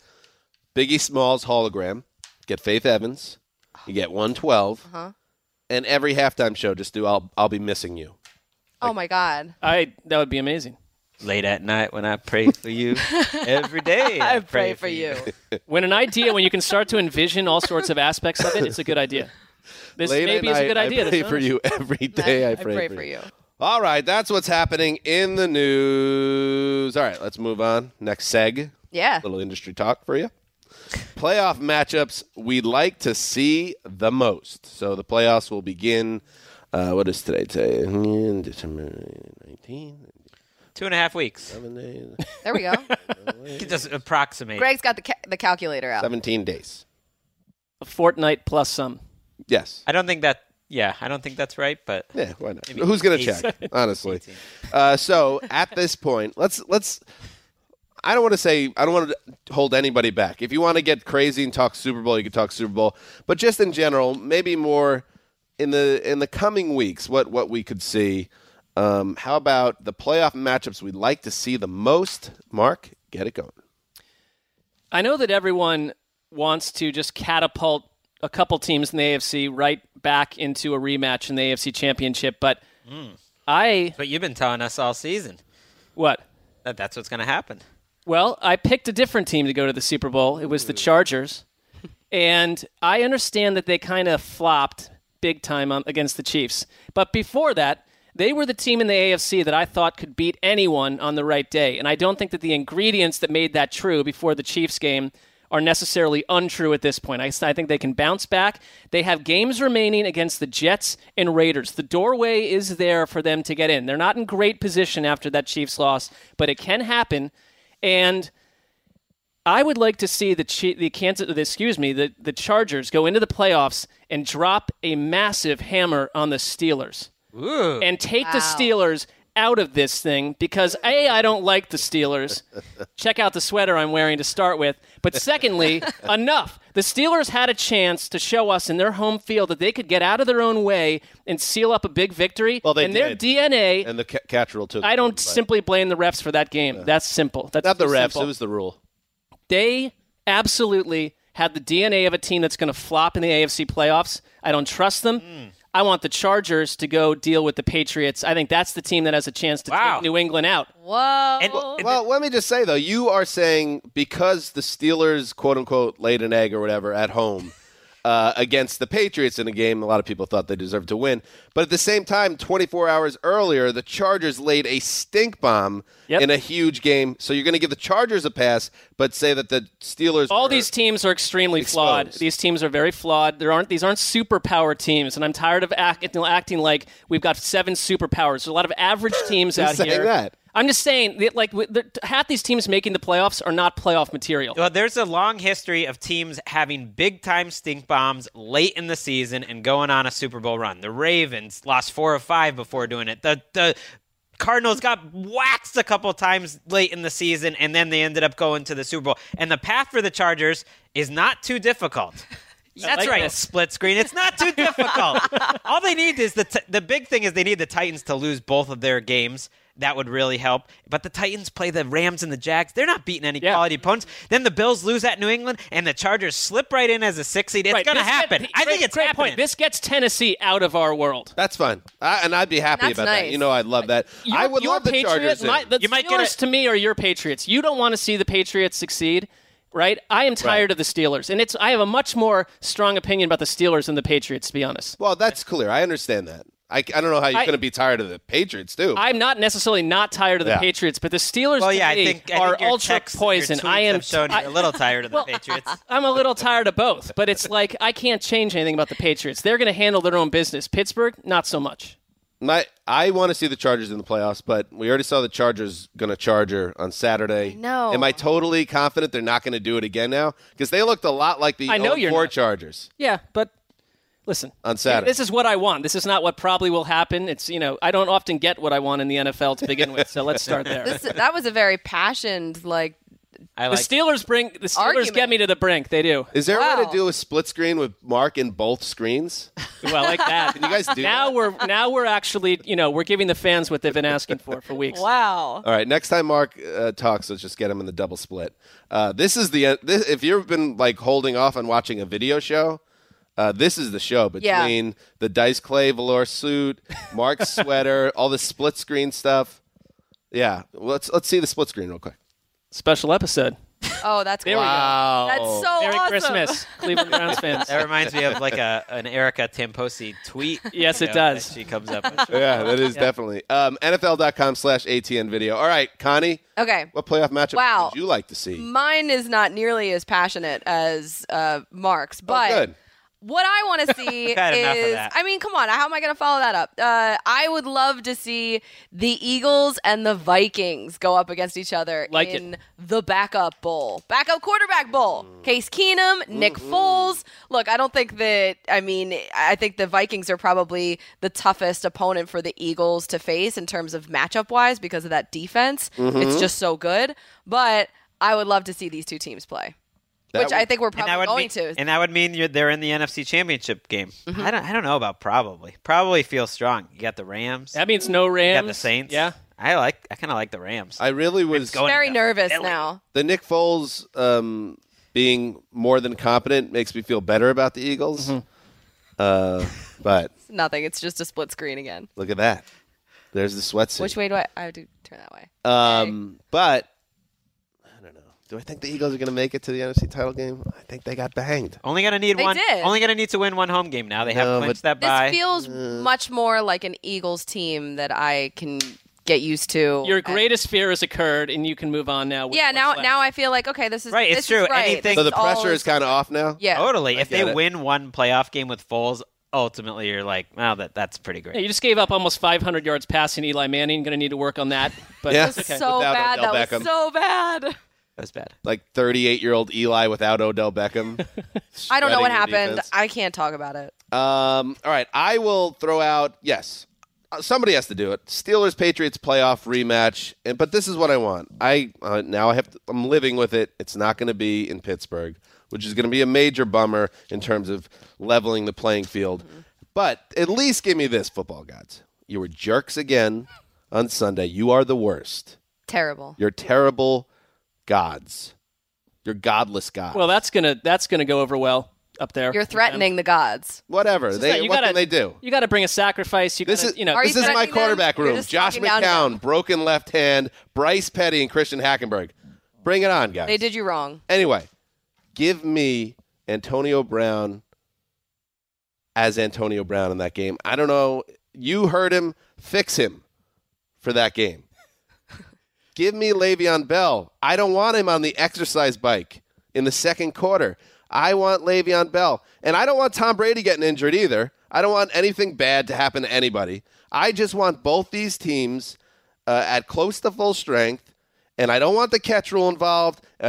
Biggie Smalls hologram? Get Faith Evans. You get 112. Uh-huh. And every halftime show, just do I'll, I'll be missing you. Oh my God. I that would be amazing. Late at night when I pray for you [LAUGHS] every day. I, I pray for you. When an idea, when you can start to envision all sorts of aspects of it, it's a good idea. This Late maybe at is night, a good idea. I This pray for is- you every day. I pray, for you. All right, that's what's happening in the news. All right, let's move on. Next seg. Yeah. little industry talk for you. Playoff matchups we'd like to see the most. So the playoffs will begin. Uh, what is today? Today, December 19. Two and a half weeks. Seven days. There we go. You can just approximate. Gregg's got the ca- the calculator out. 17 days. a fortnight plus some. Yes. I don't think that. Yeah, I don't think that's right, but Yeah, why not? Maybe Who's going to eight- check? Honestly. Uh, so at this point, let's let's. I don't want to say I don't want to hold anybody back. If you want to get crazy and talk Super Bowl, you can talk Super Bowl. But just in general, maybe more in the in the coming weeks, what what we could see. Um, how about the playoff matchups we'd like to see the most? Marc, get it going. I know that everyone wants to just catapult a couple teams in the AFC right back into a rematch in the AFC Championship, but I But you've been telling us all season what? that that's what's going to happen. Well, I picked a different team to go to the Super Bowl. It was the Chargers. And I understand that they kind of flopped big time against the Chiefs. But before that, they were the team in the AFC that I thought could beat anyone on the right day. And I don't think that the ingredients that made that true before the Chiefs game are necessarily untrue at this point. I, I think they can bounce back. They have games remaining against the Jets and Raiders. The doorway is there for them to get in. They're not in great position after that Chiefs loss, but it can happen. And I would like to see the the Kansas, excuse me, the the Chargers go into the playoffs and drop a massive hammer on the Steelers Ooh. and take the Steelers out of this thing because a I don't like the Steelers. [LAUGHS] Check out the sweater I'm wearing to start with. But secondly, [LAUGHS] enough. The Steelers had a chance to show us in their home field that they could get out of their own way and seal up a big victory. Well, they and their. DNA. And the ca- catch rule took. I don't simply blame the refs for that game. That's simple. That's Not the refs. simple It was the rule. they absolutely had the DNA of a team that's going to flop in the AFC playoffs. I don't trust them. Mm. I want the Chargers to go deal with the Patriots. I think that's the team that has a chance to Wow. take New England out. Whoa. And- Well, let me just say though, you are saying because the Steelers, quote unquote, laid an egg or whatever at home uh, against the Patriots in a game a lot of people thought they deserved to win, but at the same time, 24 hours earlier, the Chargers laid a stink bomb Yep. in a huge game. So you're going to give the Chargers a pass, but say that the Steelers. All these teams are extremely flawed. These teams are very flawed. There aren't these aren't superpower teams, and I'm tired of act, acting like we've got seven superpowers. There's a lot of average teams [LAUGHS] out here. that? I'm just saying, that, like the- half these teams making the playoffs are not playoff material. Well, there's a long history of teams having big time stink bombs late in the season and going on a Super Bowl run. The Ravens lost four or five before doing it. The the Cardinals got waxed a couple times late in the season, and then they ended up going to the Super Bowl. And the path for the Chargers is not too difficult. [LAUGHS] That's like right, this. split screen. It's not too difficult. [LAUGHS] All they need is the t- the big thing is they need the Titans to lose both of their games. That would really help. But the Titans play the Rams and the Jags. They're not beating any Yeah. quality opponents. Then the Bills lose at New England, and the Chargers slip right in as a six seed. It's Right, going to this get- happen. I think great- it's great happening. Point. This gets Tennessee out of our world. That's fine, I, and I'd be happy That's about that. You know, I'd love that. Your- I would your love the Patriots, Chargers. in. My, the You might Steelers get a- to me are your Patriots. You don't want to see the Patriots succeed, right? I am tired Right. of the Steelers, and it's I have a much more strong opinion about the Steelers than the Patriots, to be honest. well, that's clear. I understand that. I, I don't know how you're going to be tired of the Patriots too. I'm not necessarily not tired of the Yeah. Patriots, but the Steelers well, to yeah, I me think, I are think your ultra texts and your poison. tweets I am have shown I- you're a little tired of the [LAUGHS] Patriots. [LAUGHS] I'm a little tired of both, but it's like I can't change anything about the Patriots. They're going to handle their own business. Pittsburgh, not so much. My, I want to see the Chargers in the playoffs, but we already saw the Chargers going to Charger on Saturday. know. Am I totally confident they're not going to do it again now? Because they looked a lot like the I know oh you're 4 not. Chargers Yeah, but listen. on Saturday. This is what I want. This is not what probably will happen. It's you know I don't often get what I want in the NFL to begin with. So let's start there. This, that was a very passioned, like, I the Steelers bring the Steelers Argument. get me to the brink. They do. is there a way to do a split screen with Marc in both screens? Well, like that. [LAUGHS] Can you guys do now that? we're now we're actually you know we're giving the fans what they've been asking for for weeks. Wow. All right, next time Marc uh, talks, let's just get him in the double split. Uh, this is the this, if you've been like holding off on watching a video show, uh, this is the show Yeah. between the Dice Clay velour suit, Marc's [LAUGHS] sweater, all the split screen stuff. Yeah, let's let's see the split screen real quick. Special episode. oh, that's There we go. Wow, That's so Merry awesome. Christmas, Cleveland Browns [LAUGHS] fans. that reminds me of like a an Erica Tamposi tweet. [LAUGHS] Yes, it know, does. She comes up. with. Yeah, that is definitely um, NFL.com slash ATN video. All right, Connie, Okay. what playoff matchup Wow. would you like to see? Mine is not nearly as passionate as uh, Marc's, Oh, but good. What I want to [LAUGHS] see Had enough of is that. I mean, come on, how am I going to follow that up? Uh, I would love to see the Eagles and the Vikings go up against each other Like it. in the backup bowl, backup quarterback bowl. Case Keenum, Nick Foles. Look, I don't think that. I mean, I think the Vikings are probably the toughest opponent for the Eagles to face in terms of matchup wise because of that defense. It's just so good. But I would love to see these two teams play. That which would- I think we're And that probably would going mean, to. and that would mean you're, they're in the NFC Championship game. Mm-hmm. I don't, I don't know about probably. Probably feels strong. You got the Rams. That means no you Rams. got the Saints. Yeah. I like. I kind of like the Rams. I really was going Very nervous Philly. now. the Nick Foles um, being more than competent makes me feel better about the Eagles. Mm-hmm. Uh, but Nothing. It's just a split screen again. look at that. There's the sweatsuit. Which way do I? I have to turn that way. Um, but I don't know. Do I think the Eagles are going to make it to the NFC title game? I think they got banged. Only gonna need They one. did. Only gonna need to win one home game now. They No, have clinched that This bye. feels Uh. much more like an Eagles team that I can get used to. Your And- greatest fear has occurred, and you can move on now. with Yeah. what's Now, left. now I feel like okay, this is Right, This it's true. Is right. Anything- This So the all pressure is kind of off now. Yeah. Totally. If they get it. win one playoff game with Foles, ultimately you're like, wow, that that's pretty great. Yeah, you just gave up almost 500 yards passing Eli Manning. Going to need to work on that. But Yeah. it's okay. So Without bad. Odell That Beckham. was so bad. That's bad. Like 38 year old Eli without Odell Beckham. [LAUGHS] I [LAUGHS] don't know what happened. defense. I can't talk about it. Um, all right, I will throw out. Yes, uh, somebody has to do it. Steelers Patriots playoff rematch. And but this is what I want. I uh, now I have. To, I'm living with it. It's not going to be in Pittsburgh, which is going to be a major bummer in terms of leveling the playing field. But at least give me this, football gods. You were jerks again on Sunday. You are the worst. Terrible. You're terrible gods. You're godless gods. well, that's gonna that's gonna go over well up there. You're threatening the gods. whatever. It's They, not- you what gotta- can they do? You got to bring a sacrifice. You This gotta, is you know. Are this you is my threatening them? quarterback You're room. just Josh talking down to McCown, broken left hand, Bryce Petty, and Christian Hackenberg. Bring it on, guys. They did you wrong. Anyway, give me Antonio Brown as Antonio Brown in that game. I don't know. You heard him. Fix him for that game. Give me Le'Veon Bell. I don't want him on the exercise bike in the second quarter. I want Le'Veon Bell. And I don't want Tom Brady getting injured either. I don't want anything bad to happen to anybody. I just want both these teams uh, at close to full strength. And I don't want the catch rule involved. [LAUGHS]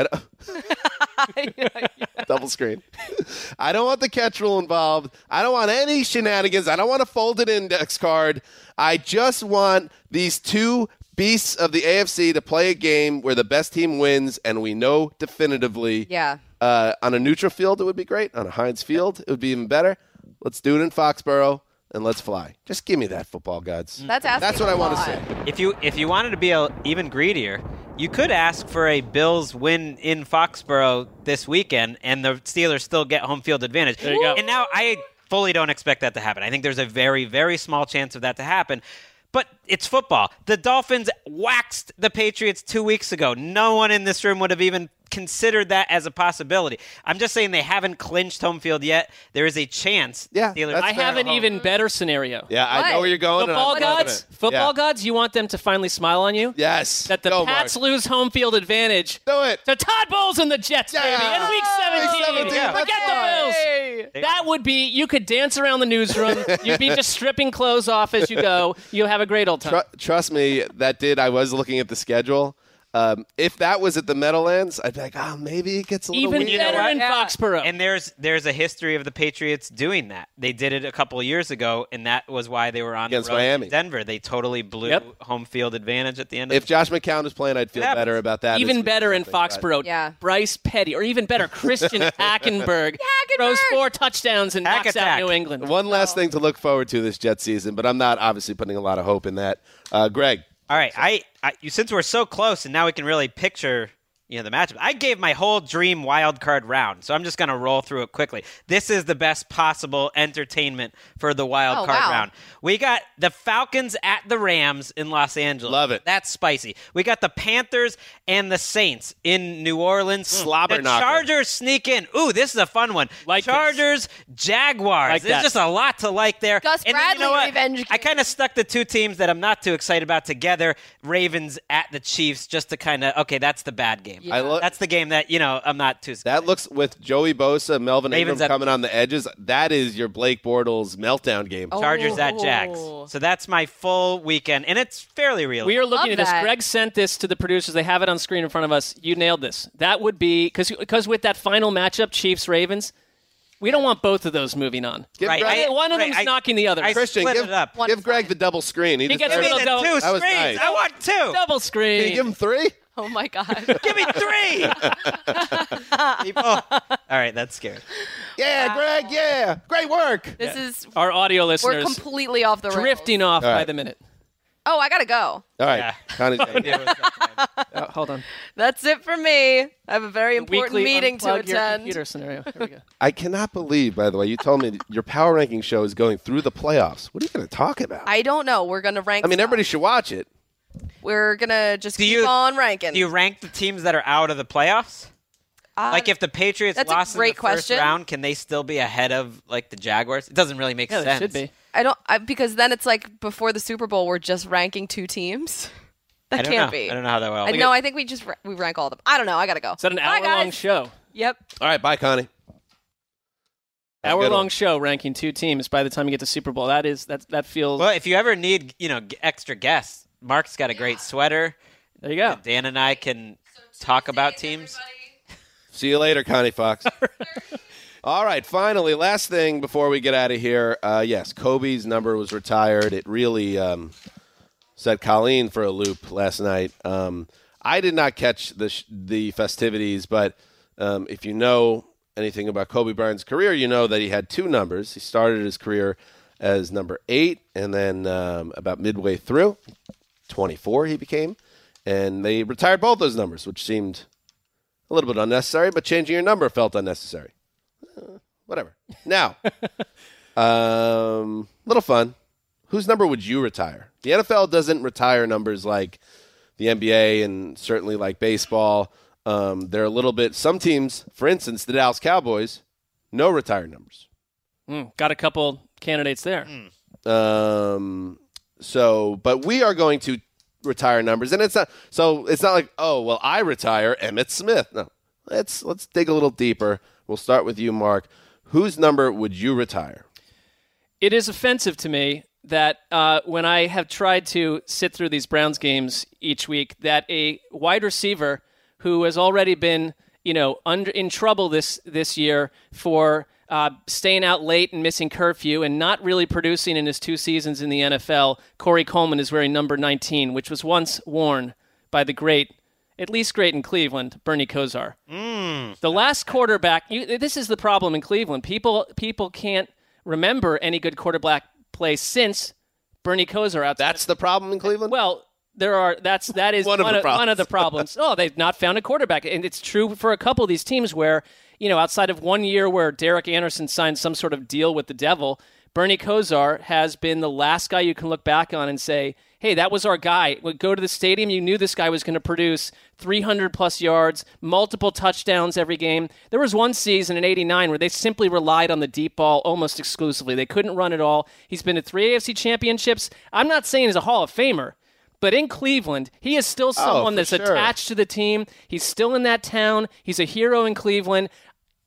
Double screen. [LAUGHS] I don't want the catch rule involved. I don't want any shenanigans. I don't want a folded index card. I just want these two beasts of the AFC to play a game where the best team wins, and we know definitively. Yeah. Uh, on a neutral field, it would be great. On a Heinz Field, it would be even better. Let's do it in Foxborough, and let's fly. Just give me that football, gods. That's asking That's what a I want to lot. say. If you if you wanted to be a, even greedier, you could ask for a Bills win in Foxborough this weekend, and the Steelers still get home field advantage. There you go. And now I fully don't expect that to happen. I think there's a very very small chance of that to happen. But it's football. The Dolphins waxed the Patriots two weeks ago. No one in this room would have even considered that as a possibility. I'm just saying they haven't clinched home field yet. There is a chance. Yeah, Steelers that's I have an even better scenario. Yeah, I know where you're going. and Football I'm gods, it. football Yeah. gods, you want them to finally smile on you? Yes. That the Go, Pats Marc. lose home field advantage Do it. to Todd Bowles and the Jets, Yeah. baby, in Week 17. 17, Yeah. Forget let's the go. Bills. That would be, you could dance around the newsroom. [LAUGHS] You'd be just stripping clothes off as you go. You'll have a great old time. Tru- trust me, that did. I was looking at the schedule. Um, if that was at the Meadowlands, I'd be like, oh, maybe it gets a little Even weird. you know better what? in Foxborough. And there's there's a history of the Patriots doing that. They did it a couple of years ago, and that was why they were on Against the road Miami. in Denver. They totally blew Yep. home field advantage at the end. Of If Josh McCown was playing, I'd feel happens. better about that. even better in something, Foxborough. Yeah. Bryce Petty, or even better, Christian [LAUGHS] Hackenberg throws four touchdowns and Hack knocks attack. out New England. One last thing to look forward to this Jet season, but I'm not obviously putting a lot of hope in that. Uh, Gregg, All right, I, I you since we're so close, and now we can really picture you know the matchup. I gave my whole dream wild card round, so I'm just gonna roll through it quickly. This is the best possible entertainment for the wild Oh, card wow. round. We got the Falcons at the Rams in Los Angeles. Love it. That's spicy. We got the Panthers and the Saints in New Orleans. Mm. Slobber the knocker. Chargers sneak in. Ooh, this is a fun one. Like this. Chargers, Jaguars. Like There's that. just a lot to like there. Gus And then you know Bradley what? revenge I kind of stuck the two teams that I'm not too excited about together. Ravens at the Chiefs, just to kind of okay, that's the bad game. I lo- that's the game that you know I'm not too. Scared. that looks with Joey Bosa, Melvin Ravens Ingram at- coming on the edges. That is your Blake Bortles meltdown game. Oh. Chargers at Jags. Oh. So that's my full weekend, and it's fairly real. We are looking Love at this. Gregg sent this to the producers. They have it on screen in front of us. You nailed this. That would be because because with that final matchup, Chiefs Ravens, we don't want both of those moving on. Give Right, Gregg, I- One of right, them's I- knocking the other. I Christian, split give, it up. Give Gregg the double screen. He, He gets Give a me the go- two screens. nice. I want two. Double screen. Can you give him three? Oh my god. Give me three. [LAUGHS] People. All right, that's scary. Yeah, Gregg. Yeah, great work. This is Our audio we're listeners completely off the rails. drifting off All by the minute. Oh, I gotta go. All right, Yeah. [LAUGHS] Connie's Oh, hold on. That's it for me. I have a very important Weekly meeting to unplug your attend. computer scenario. Here we go. [LAUGHS] I cannot believe, by the way, you told me your power ranking show is going through the playoffs. What are you going to talk about? I, I don't know. We're gonna rank. I mean, stuff. everybody should watch it. We're gonna just Do keep you- on ranking. Do you rank the teams that are out of the playoffs? Uh, like if the Patriots that's a lost in great the first question. round, can they still be ahead of like the Jaguars? It doesn't really make Yeah, sense. they should be. I don't I, because then it's like before the Super Bowl, we're just ranking two teams. [LAUGHS] That can't know. be. I don't know how that will. I know. I think we just ra- we rank all of them. I don't know. I gotta go. Is that an Bye, hour-long show? Yep. All right, bye, Connie. Have Hour-long show ranking two teams by the time you get to Super Bowl. That is that that feels. Well, if you ever need, you know, extra guests, Marc's got a great sweater. There you go. Dan and I can talk about teams. See you later, Connie Fox. [LAUGHS] All right, finally, last thing before we get out of here. Uh, yes, Kobe's number was retired. It really um, set Colleen for a loop last night. Um, I did not catch the sh- the festivities, but um, if you know anything about Kobe Bryant's career, you know that he had two numbers. He started his career as number eight, and then um, about midway through, 24 he became, and they retired both those numbers, which seemed a little bit unnecessary, but changing your number felt unnecessary. Uh, whatever. Now, [LAUGHS] um, little fun. Whose number would you retire? The NFL doesn't retire numbers like the NBA and certainly like baseball. Um, they're a little bit. Some teams, for instance, the Dallas Cowboys, no retired numbers. Mm, got a couple candidates there. Um, so, but we are going to retire numbers, and it's not. So it's not like, oh, well, I retire Emmitt Smith. No, let's let's dig a little deeper. We'll start with you, Marc. Whose number would you retire? It is offensive to me that uh, when I have tried to sit through these Browns games each week, that a wide receiver who has already been, you know, under in trouble this this year for uh, staying out late and missing curfew and not really producing in his two seasons in the NFL, Corey Coleman is wearing number 19, which was once worn by the great, at least great in Cleveland, Bernie Kosar. The last quarterback. You, this is the problem in Cleveland. People people can't remember any good quarterback play since Bernie Kosar out. That's the problem in Cleveland. well, there are. That's that is [LAUGHS] One of the one of the problems. oh, they've not found a quarterback, and it's true for a couple of these teams where you know outside of one year where Derek Anderson signed some sort of deal with the devil, Bernie Kosar has been the last guy you can look back on and say. Hey, that was our guy. Would go to the stadium. You knew this guy was going to produce 300 plus yards, multiple touchdowns every game. There was one season in '89 where they simply relied on the deep ball almost exclusively. They couldn't run at all. He's been to three AFC championships. I'm not saying he's a Hall of Famer, but in Cleveland, he is still oh, someone for that's sure. attached to the team. He's still in that town. He's a hero in Cleveland.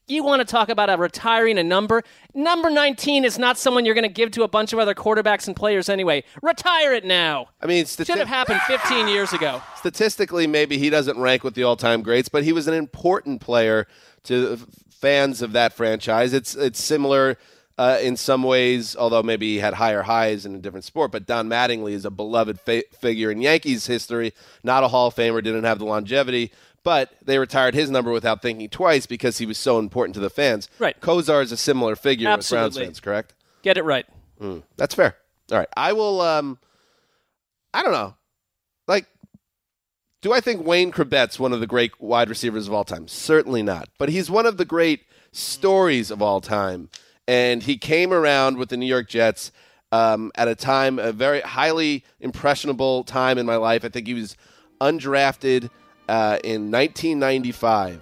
You want to talk about a retiring a number? Number 19 is not someone you're going to give to a bunch of other quarterbacks and players anyway. Retire it now. I mean, Should stati- have happened 15 years ago. [LAUGHS] statistically, maybe he doesn't rank with the all-time greats, but he was an important player to fans of that franchise. It's it's similar uh, in some ways, although maybe he had higher highs in a different sport. But Don Mattingly is a beloved fa- figure in Yankees history. Not a Hall of Famer, didn't have the longevity, but they retired his number without thinking twice because he was so important to the fans. Right. Kosar is a similar figure with Browns fans, correct? Get it right. That's fair. All right. I will um I don't know. Like do I think Wayne Chrebet's one of the great wide receivers of all time? Certainly not. But he's one of the great stories of all time. And he came around with the New York Jets um, at a time, a very highly impressionable time in my life. I think he was undrafted uh, in 1995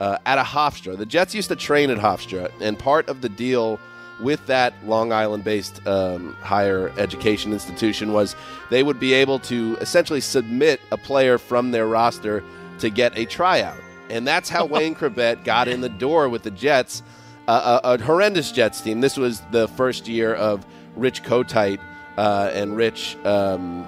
uh, at a Hofstra. The Jets used to train at Hofstra, and part of the deal with that Long Island based um, higher education institution was they would be able to essentially submit a player from their roster to get a tryout. And that's how [LAUGHS] Wayne Chrebet got in the door with the Jets, uh, a, a horrendous Jets team. This was the first year of Rich Kotite, uh, and Rich um,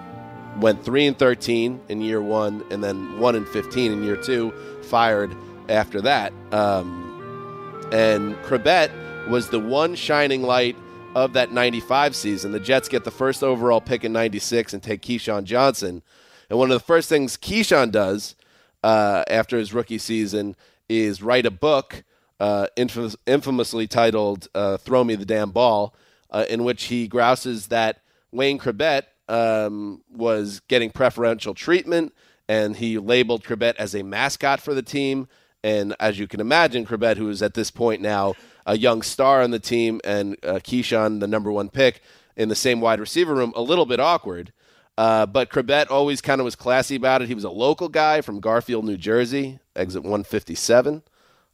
went three and thirteen in year one, and then one and fifteen in year two. Fired after that, um, and Chrebet was the one shining light of that '95 season. The Jets get the first overall pick in '96 and take Keyshawn Johnson, and one of the first things Keyshawn does uh, after his rookie season is write a book uh, infamous, infamously titled uh, "Throw Me the Damn Ball," uh, in which he grouses that Wayne Chrebet um, was getting preferential treatment, and he labeled Chrebet as a mascot for the team. And as you can imagine, Chrebet, who is at this point now a young star on the team, and uh, Keyshawn, the number one pick in the same wide receiver room, a little bit awkward. Uh, but Chrebet always kind of was classy about it. He was a local guy from Garfield, New Jersey, exit 157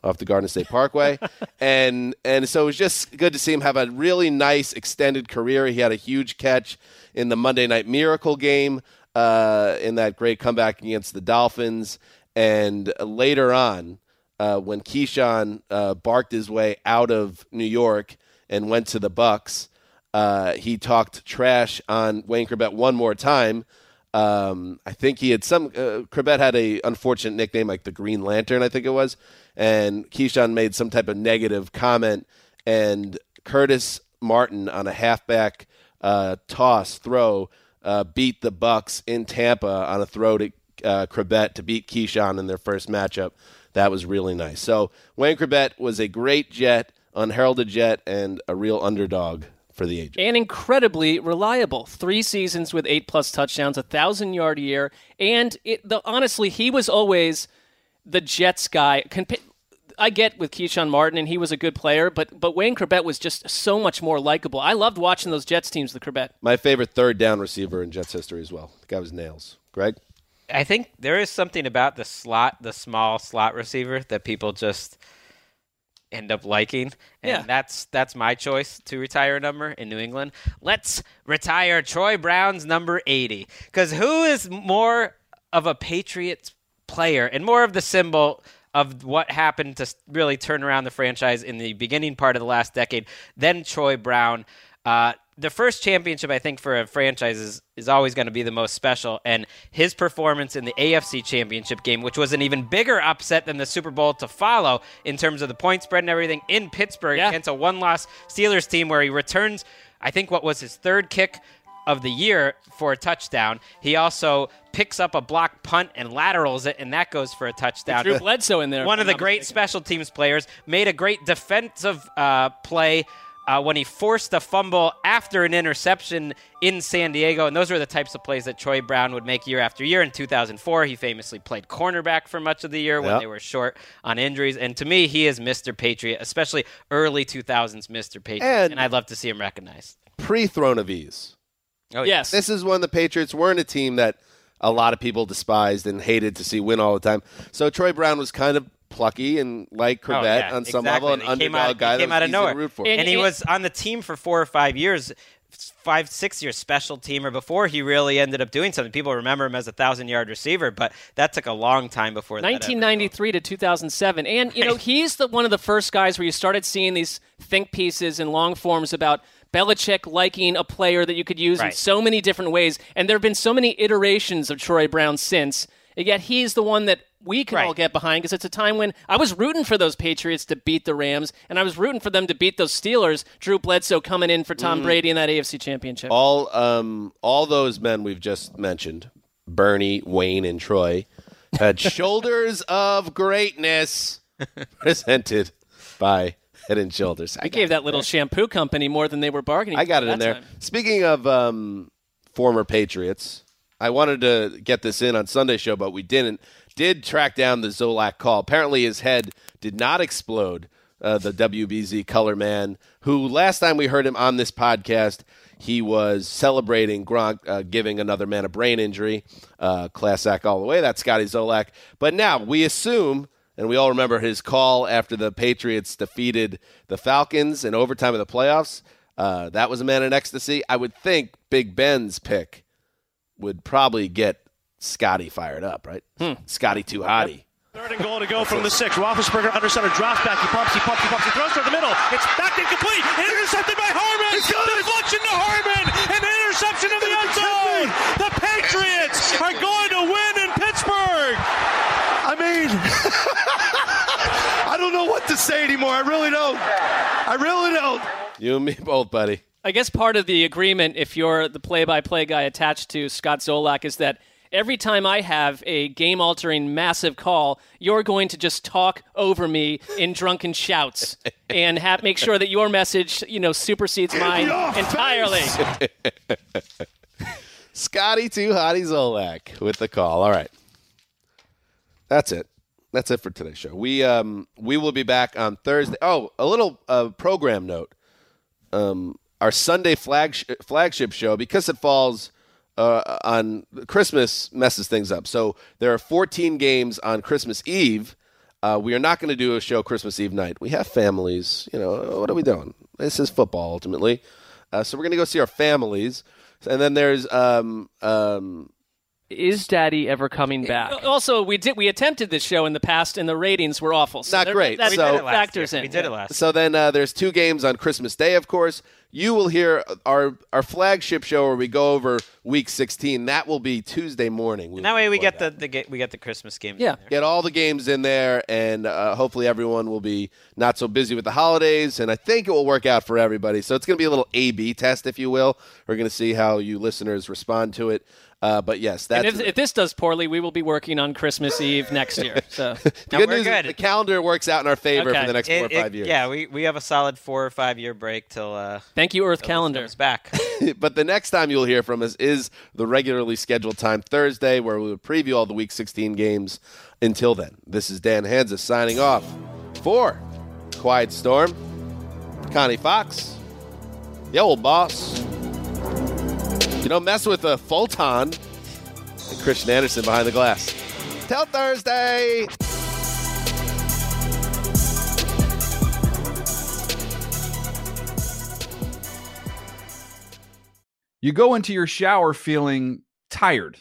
off the Garden State Parkway, [LAUGHS] and and so it was just good to see him have a really nice extended career. He had a huge catch in the Monday Night Miracle game uh, in that great comeback against the Dolphins, and later on uh, when Keyshawn uh, barked his way out of New York and went to the Bucs, uh, he talked trash on Wayne Chrebet one more time. Um, I think he had some. Uh, Chrebet had a unfortunate nickname like the Green Lantern, I think it was, and Keyshawn made some type of negative comment, and Curtis Martin on a halfback uh, toss throw uh, beat the Bucs in Tampa on a throw to uh, to beat Keyshawn in their first matchup. That was really nice. So Wayne Chrebet was a great Jet, unheralded Jet, and a real underdog for the age. and incredibly reliable. Three seasons with eight plus touchdowns, a thousand yard a year, and it, the, honestly, he was always the Jets guy. Compa- I get with Keyshawn Martin, and he was a good player, but but Wayne Chrebet was just so much more likable. I loved watching those Jets teams, the Chrebet. My favorite third down receiver in Jets history as well. The guy was nails. Gregg? I think there is something about the slot, the small slot receiver that people just end up liking. And Yeah. that's that's my choice to retire a number in New England. Let's retire Troy Brown's number 80 cuz who is more of a Patriots player and more of the symbol of what happened to really turn around the franchise in the beginning part of the last decade Then Troy Brown. Uh, the first championship, I think, for a franchise is, is always going to be the most special. And his performance in the AFC championship game, which was an even bigger upset than the Super Bowl to follow in terms of the point spread and everything in Pittsburgh Yeah. against a one loss Steelers team where he returns, I think, what was his third kick of the year for a touchdown. He also picks up a block punt and laterals it, and that goes for a touchdown. Drew Bledsoe in there. One of the great mistaken. special teams players made a great defensive uh, play uh, when he forced a fumble after an interception in San Diego, and those were the types of plays that Troy Brown would make year after year. In 2004, he famously played cornerback for much of the year when Yep. they were short on injuries. And to me, he is Mr. Patriot, especially early 2000s Mr. Patriot, And- and I'd love to see him recognized. Pre throne of ease. Oh, Yes. This is when the Patriots weren't a team that a lot of people despised and hated to see win all the time. So Troy Brown was kind of plucky and like Chrebet Oh, yeah, on some exactly. level, an He underdog out, guy he came that out of easy nowhere. to root for. And, And he it- was on the team for four or five years, five, six years special teamer before he really ended up doing something. People remember him as a thousand yard receiver, but that took a long time before that. 1993 to 2007 and you know [LAUGHS] he's the one of the first guys where you started seeing these think pieces and long forms about Belichick liking a player that you could use in so many different ways and there have been so many iterations of Troy Brown since and yet he's the one that we can all get behind because it's a time when I was rooting for those Patriots to beat the Rams and I was rooting for them to beat those Steelers Drew Bledsoe coming in for. Tom Brady in that AFC championship. All um all those men we've just mentioned, Bernie, Wayne, and Troy, had [LAUGHS] shoulders of greatness [LAUGHS] presented by Head and Shoulders. I I gave that little shampoo company more than they were bargaining I got it in there. time. Speaking of um, former Patriots, I wanted to get this in on Sunday show, but we didn't. Did track down the Zolak call. Apparently, his head did not explode. Uh, the WBZ color man, who last time we heard him on this podcast, he was celebrating Gronk uh, giving another man a brain injury. Uh, class act all the way. That's Scotty Zolak. But now we assume, and we all remember his call after the Patriots defeated the Falcons in overtime of the playoffs. Uh, that was a man in ecstasy. I would think Big Ben's pick would probably get Scotty fired up, right? Scotty too hotty. Third and goal to go from the six. Roethlisberger under center, drops back. He pumps, he pumps, he pumps. He throws to the middle. It's back incomplete. Intercepted by Harmon. Deflection to Harmon. An interception in the end zone. The Patriots are going to win in Pittsburgh. [LAUGHS] I don't know what to say anymore. I really don't. I really don't. You and me both, buddy. I guess part of the agreement, if you're the play-by-play guy attached to Scott Zolak, is that every time I have a game altering massive call, you're going to just talk over me in drunken shouts [LAUGHS] and have, make sure that your message, you know, supersedes mine entirely. [LAUGHS] Scotty Too Hottie Zolak with the call. All right. That's it. That's it for today's show. We um we will be back on Thursday. Oh, a little uh, program note. Um, our Sunday flagship flagship show because it falls uh, on Christmas messes things up. So there are 14 games on Christmas Eve. Uh, we are not going to do a show Christmas Eve night. We have families. You know what are we doing? This is football ultimately. Uh, so we're going to go see our families. And then there's um, um, Is Daddy ever coming back? Also, we did we attempted this show in the past, and the ratings were awful. So Not there- great. That, We that did it last factors year. in. We did it last. So then uh, there's two games on Christmas Day, of course. You will hear our our flagship show where we go over Week 16. That will be Tuesday morning. We that way we will get record the, the ga- we get the Christmas games. Yeah. in there. get all the games in there, and uh, hopefully everyone will be not so busy with the holidays. And I think it will work out for everybody. So it's going to be a little A/B test, if you will. We're going to see how you listeners respond to it. Uh, but yes, And that's if, if this does poorly, we will be working on Christmas Eve next year. [LAUGHS] So the good we're news. is good. The calendar works out in our favor Okay. for the next four or It- it- five years. Yeah, we, we have a solid four or five year break till uh, thank you, Earth till Calendar. comes back. [LAUGHS] but the next time you'll hear from us is the regularly scheduled time Thursday, where we will preview all the Week 16 games. Until then, this is Dan Hanzus signing off for Quiet Storm, Connie Fox, the old boss. You don't mess with a Fulton, and Christian Anderson behind the glass. Till Thursday. You go into your shower feeling tired,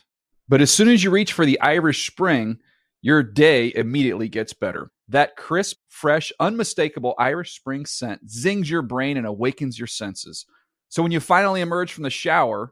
but as soon as you reach for the Irish Spring, your day immediately gets better. That crisp, fresh, unmistakable Irish Spring scent zings your brain and awakens your senses. So when you finally emerge from the shower,